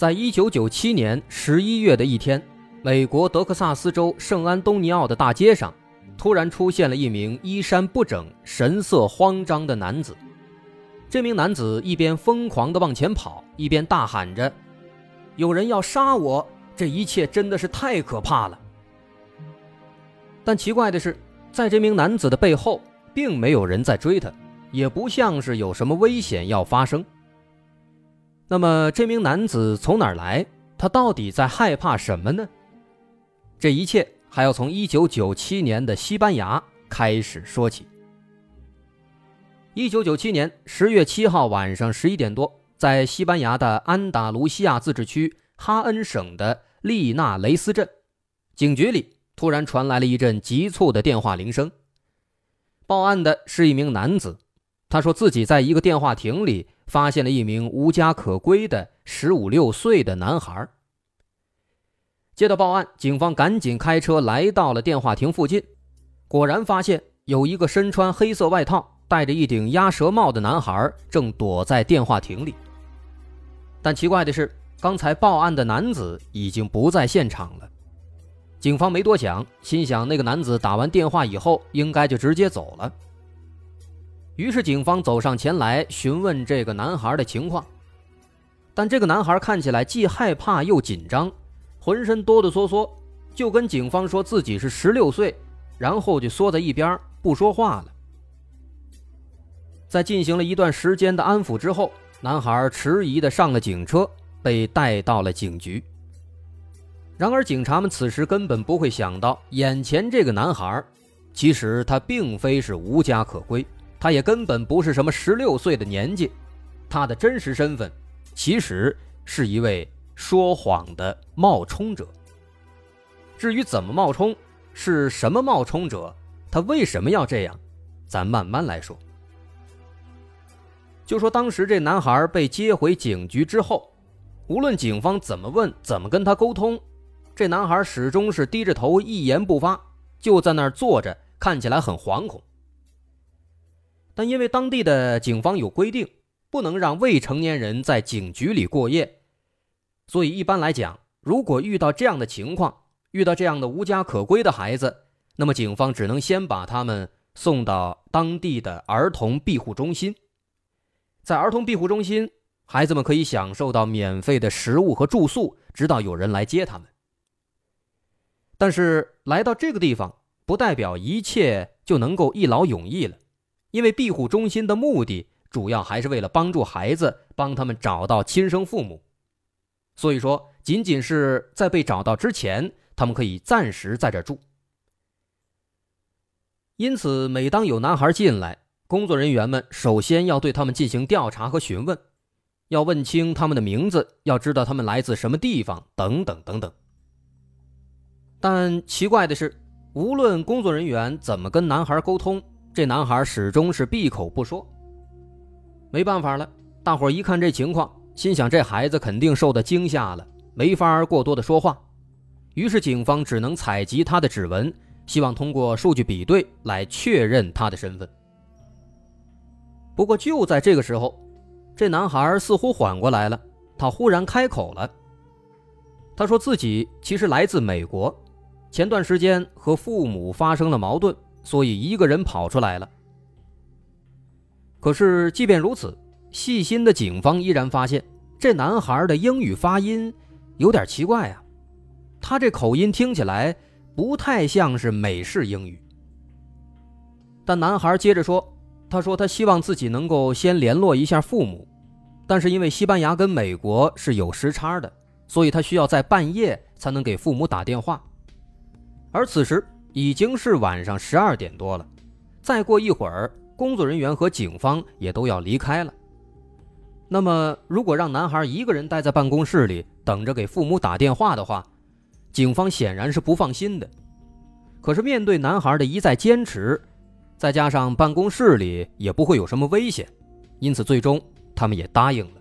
在一九九七年十一月的一天，美国德克萨斯州圣安东尼奥的大街上，突然出现了一名衣衫不整、神色慌张的男子。这名男子一边疯狂地往前跑，一边大喊着：“有人要杀我！这一切真的是太可怕了。”但奇怪的是。在这名男子的背后，并没有人在追他，也不像是有什么危险要发生。那么，这名男子从哪儿来？他到底在害怕什么呢？这一切还要从1997年的西班牙开始说起。1997年10月7号晚上11点多，在西班牙的安达卢西亚自治区哈恩省的利纳雷斯镇，警局里。突然传来了一阵急促的电话铃声。报案的是一名男子，他说自己在一个电话亭里发现了一名无家可归的十五六岁的男孩。接到报案，警方赶紧开车来到了电话亭附近，果然发现有一个身穿黑色外套、戴着一顶鸭舌帽的男孩正躲在电话亭里。但奇怪的是，刚才报案的男子已经不在现场了。警方没多想，心想那个男子打完电话以后应该就直接走了。于是警方走上前来询问这个男孩的情况，但这个男孩看起来既害怕又紧张，浑身哆哆嗦嗦，就跟警方说自己是十六岁，然后就缩在一边不说话了。在进行了一段时间的安抚之后，男孩迟疑的上了警车，被带到了警局。然而，警察们此时根本不会想到，眼前这个男孩，其实他并非是无家可归，他也根本不是什么十六岁的年纪，他的真实身份，其实是一位说谎的冒充者。至于怎么冒充，是什么冒充者，他为什么要这样，咱慢慢来说。就说当时这男孩被接回警局之后，无论警方怎么问，怎么跟他沟通。这男孩始终是低着头，一言不发，就在那儿坐着，看起来很惶恐。但因为当地的警方有规定，不能让未成年人在警局里过夜，所以一般来讲，如果遇到这样的情况，遇到这样的无家可归的孩子，那么警方只能先把他们送到当地的儿童庇护中心。在儿童庇护中心，孩子们可以享受到免费的食物和住宿，直到有人来接他们。但是来到这个地方，不代表一切就能够一劳永逸了，因为庇护中心的目的主要还是为了帮助孩子，帮他们找到亲生父母。所以说，仅仅是在被找到之前，他们可以暂时在这住。因此，每当有男孩进来，工作人员们首先要对他们进行调查和询问，要问清他们的名字，要知道他们来自什么地方，等等等等。但奇怪的是，无论工作人员怎么跟男孩沟通，这男孩始终是闭口不说。没办法了，大伙一看这情况，心想这孩子肯定受到惊吓了，没法过多的说话。于是警方只能采集他的指纹，希望通过数据比对来确认他的身份。不过就在这个时候，这男孩似乎缓过来了，他忽然开口了。他说自己其实来自美国。前段时间和父母发生了矛盾，所以一个人跑出来了。可是，即便如此，细心的警方依然发现这男孩的英语发音有点奇怪啊，他这口音听起来不太像是美式英语。但男孩接着说：“他说他希望自己能够先联络一下父母，但是因为西班牙跟美国是有时差的，所以他需要在半夜才能给父母打电话。”而此时已经是晚上十二点多了，再过一会儿，工作人员和警方也都要离开了。那么，如果让男孩一个人待在办公室里，等着给父母打电话的话，警方显然是不放心的。可是面对男孩的一再坚持，再加上办公室里也不会有什么危险，因此最终他们也答应了。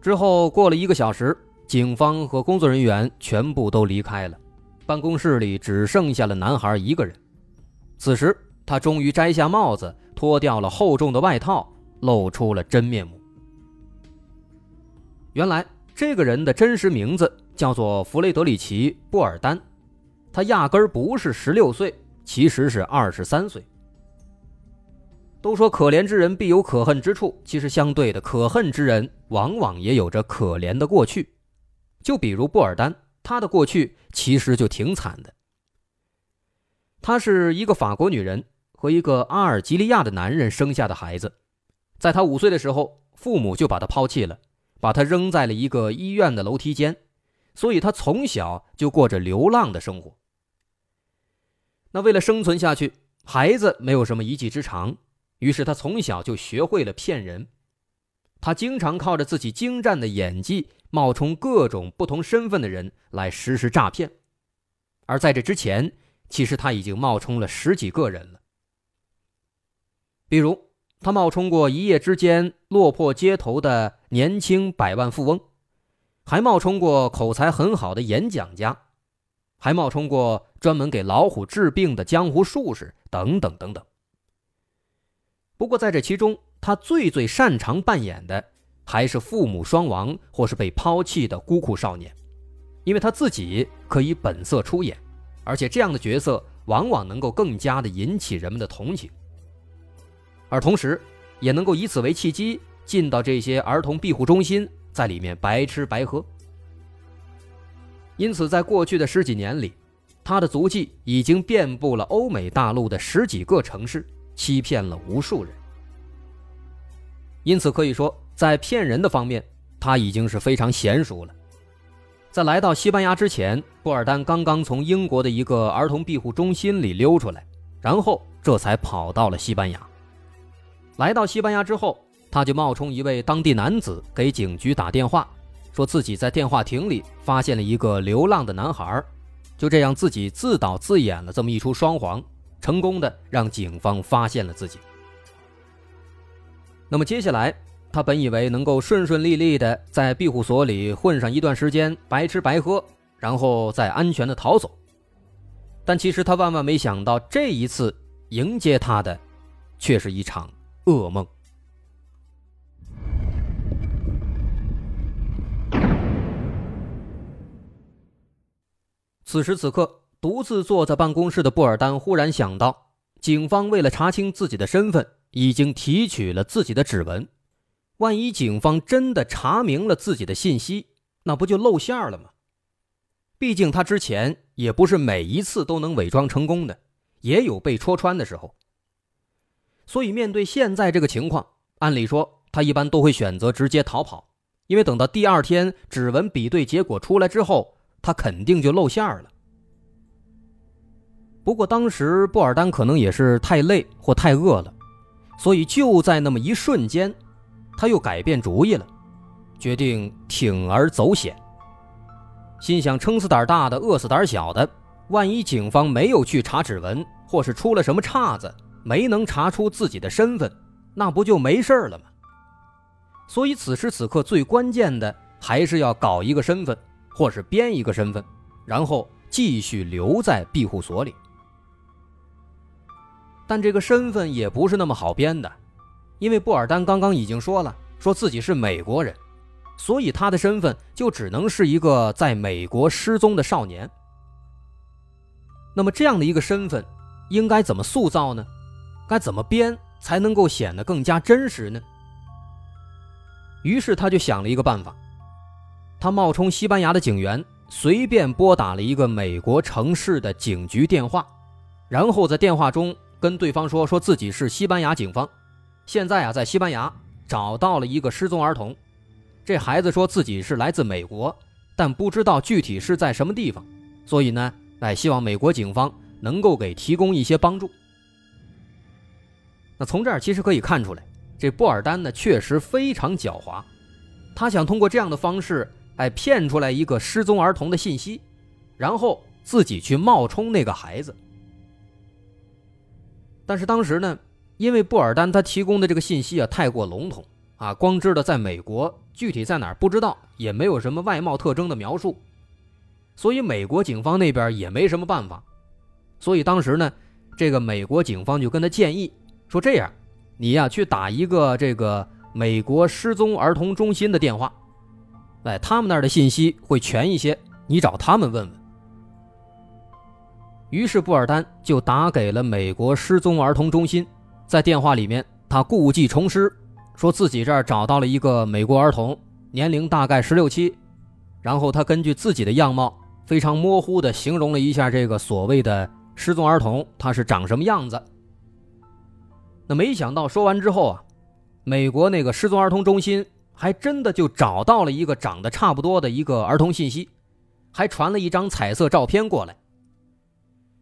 之后过了一个小时，警方和工作人员全部都离开了，办公室里只剩下了男孩一个人。此时，他终于摘下帽子，脱掉了厚重的外套，露出了真面目。原来，这个人的真实名字叫做弗雷德里奇·布尔丹。他压根儿不是十六岁，其实是二十三岁。都说可怜之人必有可恨之处，其实相对的，可恨之人往往也有着可怜的过去。就比如布尔丹，他的过去其实就挺惨的。她是一个法国女人和一个阿尔及利亚的男人生下的孩子，在她五岁的时候，父母就把她抛弃了，把她扔在了一个医院的楼梯间，所以她从小就过着流浪的生活。那为了生存下去，孩子没有什么一技之长，于是他从小就学会了骗人。他经常靠着自己精湛的演技，冒充各种不同身份的人来实施诈骗。而在这之前，其实他已经冒充了十几个人了。比如，他冒充过一夜之间落魄街头的年轻百万富翁，还冒充过口才很好的演讲家。还冒充过专门给老虎治病的江湖术士等等等等。不过在这其中，他最最擅长扮演的还是父母双亡或是被抛弃的孤苦少年，因为他自己可以本色出演，而且这样的角色往往能够更加的引起人们的同情，而同时也能够以此为契机进到这些儿童庇护中心，在里面白吃白喝。因此，在过去的十几年里，他的足迹已经遍布了欧美大陆的十几个城市，欺骗了无数人。因此，可以说，在骗人的方面，他已经是非常娴熟了。在来到西班牙之前，布尔丹刚刚从英国的一个儿童庇护中心里溜出来，然后这才跑到了西班牙。来到西班牙之后，他就冒充一位当地男子给警局打电话。说自己在电话亭里发现了一个流浪的男孩，就这样自己自导自演了这么一出双簧，成功的让警方发现了自己。那么接下来，他本以为能够顺顺利利的在庇护所里混上一段时间，白吃白喝，然后再安全的逃走。但其实他万万没想到，这一次迎接他的，却是一场噩梦。此时此刻，独自坐在办公室的布尔丹忽然想到，警方为了查清自己的身份，已经提取了自己的指纹。万一警方真的查明了自己的信息，那不就露馅了吗？毕竟他之前也不是每一次都能伪装成功的，也有被戳穿的时候。所以面对现在这个情况，按理说他一般都会选择直接逃跑，因为等到第二天指纹比对结果出来之后。他肯定就露馅了。不过当时布尔丹可能也是太累或太饿了，所以就在那么一瞬间，他又改变主意了，决定铤而走险。心想撑死胆大的，饿死胆小的，万一警方没有去查指纹，或是出了什么岔子，没能查出自己的身份，那不就没事了吗？所以此时此刻最关键的还是要搞一个身份。或是编一个身份，然后继续留在庇护所里。但这个身份也不是那么好编的，因为布尔丹刚刚已经说了，说自己是美国人，所以他的身份就只能是一个在美国失踪的少年。那么这样的一个身份，应该怎么塑造呢？该怎么编才能够显得更加真实呢？于是他就想了一个办法。他冒充西班牙的警员，随便拨打了一个美国城市的警局电话，然后在电话中跟对方说，说自己是西班牙警方，现在啊在西班牙找到了一个失踪儿童，这孩子说自己是来自美国，但不知道具体是在什么地方，所以呢，哎，希望美国警方能够给提供一些帮助。那从这儿其实可以看出来，这布尔丹呢确实非常狡猾。他想通过这样的方式，哎，骗出来一个失踪儿童的信息，然后自己去冒充那个孩子。但是当时呢，因为布尔丹他提供的这个信息啊太过笼统啊，光知道在美国，具体在哪儿不知道，也没有什么外貌特征的描述，所以美国警方那边也没什么办法。所以当时呢，这个美国警方就跟他建议说：“这样，你呀去打一个这个美国失踪儿童中心的电话，哎，他们那儿的信息会全一些，你找他们问问。”于是布尔丹就打给了美国失踪儿童中心，在电话里面，他故技重施，说自己这儿找到了一个美国儿童，年龄大概十六七，然后他根据自己的样貌，非常模糊地形容了一下这个所谓的。失踪儿童他是长什么样子？那没想到说完之后啊，美国那个失踪儿童中心还真的就找到了一个长得差不多的一个儿童信息，还传了一张彩色照片过来。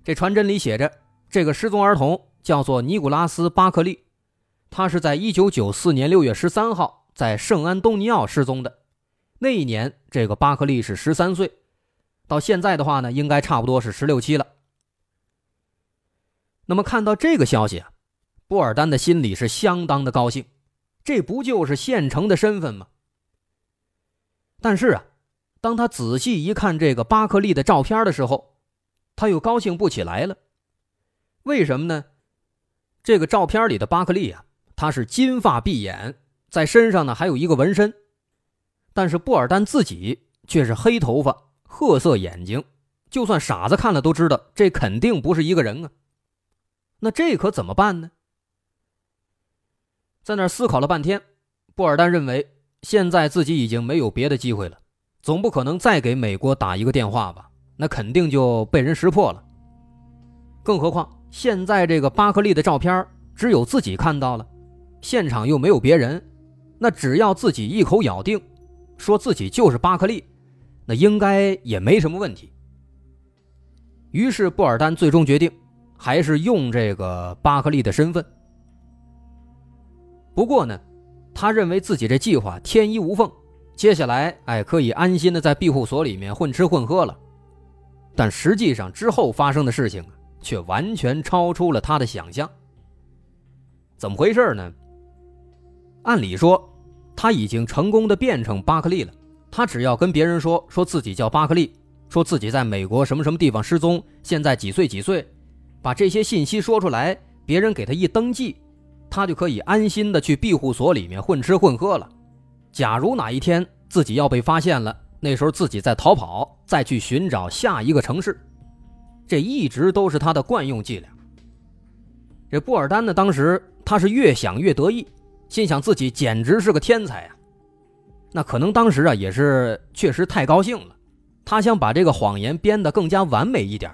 这传真里写着，这个失踪儿童叫做尼古拉斯·巴克利，他是在1994年6月13号在圣安东尼奥失踪的。那一年，这个巴克利是13岁，到现在的话呢，应该差不多是十六、七了。那么看到这个消息啊，布尔丹的心里是相当的高兴，这不就是现成的身份吗？但是啊，当他仔细一看这个巴克利的照片的时候，他又高兴不起来了。为什么呢？这个照片里的巴克利啊，他是金发碧眼，在身上呢还有一个纹身，但是布尔丹自己却是黑头发、褐色眼睛，就算傻子看了都知道，这肯定不是一个人啊。那这可怎么办呢？在那思考了半天，布尔丹认为现在自己已经没有别的机会了，总不可能再给美国打一个电话吧？那肯定就被人识破了。更何况现在这个巴克利的照片只有自己看到了，现场又没有别人，那只要自己一口咬定，说自己就是巴克利，那应该也没什么问题。于是布尔丹最终决定。还是用这个巴克利的身份。不过呢，他认为自己这计划天衣无缝，接下来哎可以安心的在庇护所里面混吃混喝了。但实际上之后发生的事情却完全超出了他的想象。怎么回事呢？按理说他已经成功的变成巴克利了，他只要跟别人说说自己叫巴克利，说自己在美国什么什么地方失踪，现在几岁几岁。把这些信息说出来，别人给他一登记，他就可以安心的去庇护所里面混吃混喝了。假如哪一天自己要被发现了，那时候自己再逃跑，再去寻找下一个城市，这一直都是他的惯用伎俩。这布尔丹呢，当时他是越想越得意，心想自己简直是个天才啊。那可能当时啊，也是确实太高兴了，他想把这个谎言编得更加完美一点。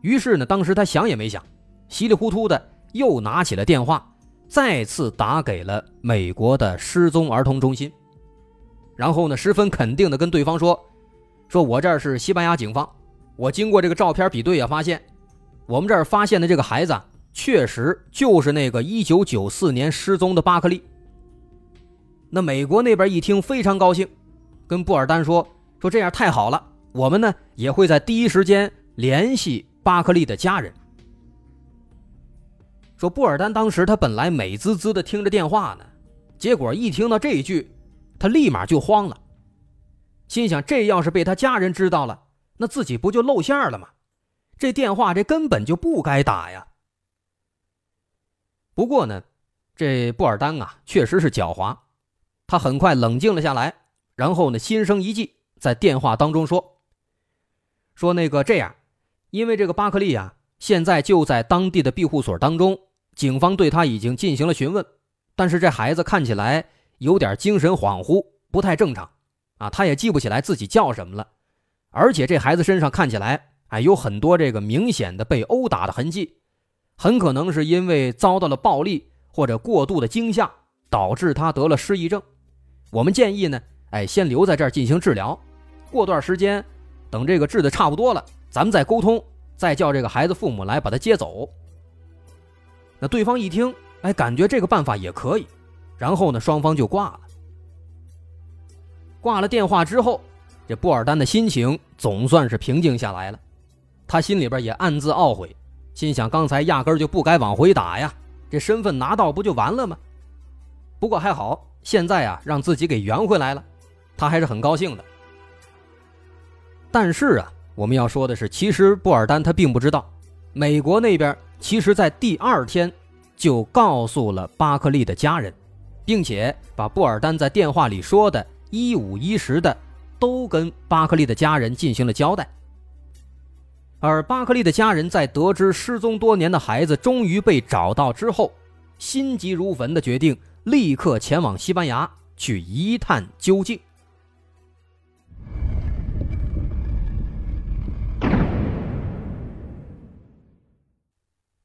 于是呢，当时他想也没想，稀里糊涂的又拿起了电话，再次打给了美国的失踪儿童中心。然后呢，十分肯定的跟对方说：“说我这儿是西班牙警方，我经过这个照片比对啊，发现我们这儿发现的这个孩子确实就是那个1994年失踪的巴克利。”那美国那边一听非常高兴，跟布尔丹说：“说这样太好了，我们呢也会在第一时间联系。”巴克利的家人说：“布尔丹当时他本来美滋滋的听着电话呢，结果一听到这一句，他立马就慌了，心想：这要是被他家人知道了，那自己不就露馅了吗？这电话这根本就不该打呀。”不过呢，这布尔丹啊，确实是狡猾，他很快冷静了下来，然后呢，心生一计，在电话当中说：“说那个这样。”因为这个巴克利啊，现在就在当地的庇护所当中，警方对他已经进行了询问，但是这孩子看起来有点精神恍惚，不太正常，啊，他也记不起来自己叫什么了，而且这孩子身上看起来，哎，有很多这个明显的被殴打的痕迹，很可能是因为遭到了暴力或者过度的惊吓，导致他得了失忆症。我们建议呢，哎，先留在这儿进行治疗，过段时间，等这个治的差不多了。咱们再沟通，再叫这个孩子父母来把他接走。那对方一听，哎，感觉这个办法也可以，然后呢，双方就挂了。挂了电话之后，这布尔丹的心情总算是平静下来了。他心里边也暗自懊悔，心想刚才压根就不该往回打呀，这身份拿到不就完了吗？不过还好，现在啊让自己给圆回来了，他还是很高兴的。但是啊，我们要说的是，其实布尔丹他并不知道，美国那边其实在第二天就告诉了巴克利的家人。并且把布尔丹在电话里说的一五一十的都跟巴克利的家人进行了交代，而巴克利的家人在得知失踪多年的孩子终于被找到之后，心急如焚的决定立刻前往西班牙去一探究竟。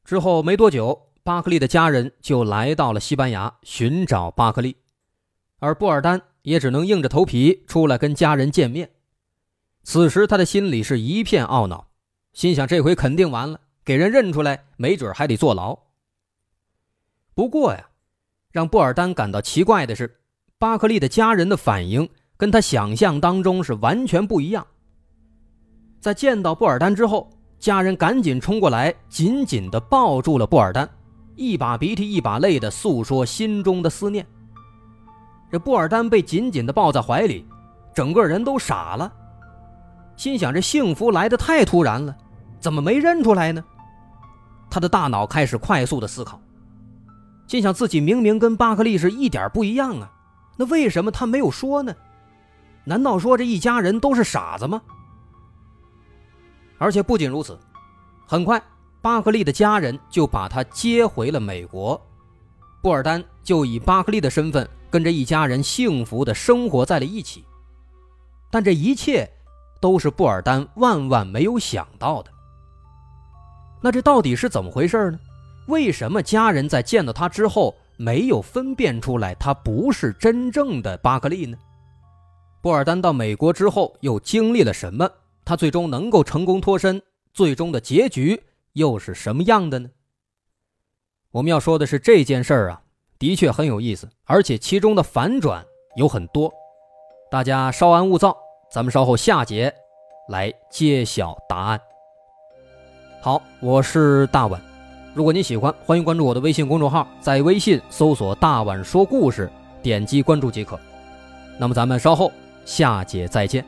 之后没多久。巴克利的家人就来到了西班牙寻找巴克利，而布尔丹也只能硬着头皮出来跟家人见面。此时他的心里是一片懊恼，心想这回肯定完了，给人认出来，没准还得坐牢。不过呀，让布尔丹感到奇怪的是，巴克利的家人的反应跟他想象当中是完全不一样。在见到布尔丹之后，家人赶紧冲过来，紧紧地抱住了布尔丹。一把鼻涕一把泪的诉说心中的思念。这布尔丹被紧紧的抱在怀里，整个人都傻了，心想：这幸福来得太突然了，怎么没认出来呢？他的大脑开始快速的思考，心想自己明明跟巴克利是一点不一样啊，那为什么他没有说呢？难道说这一家人都是傻子吗？而且不仅如此，很快。巴克利的家人就把他接回了美国，布尔丹就以巴克利的身份跟着一家人幸福的生活在了一起。但这一切都是布尔丹万万没有想到的。那这到底是怎么回事呢？为什么家人在见到他之后没有分辨出来他不是真正的巴克利呢？布尔丹到美国之后又经历了什么？他最终能够成功脱身，最终的结局？又是什么样的呢？我们要说的是这件事儿啊，的确很有意思，而且其中的反转有很多。大家稍安勿躁，咱们稍后下节来揭晓答案。好，我是大碗。如果你喜欢，欢迎关注我的微信公众号，在微信搜索“大碗说故事”，点击关注即可。那么咱们稍后下节再见。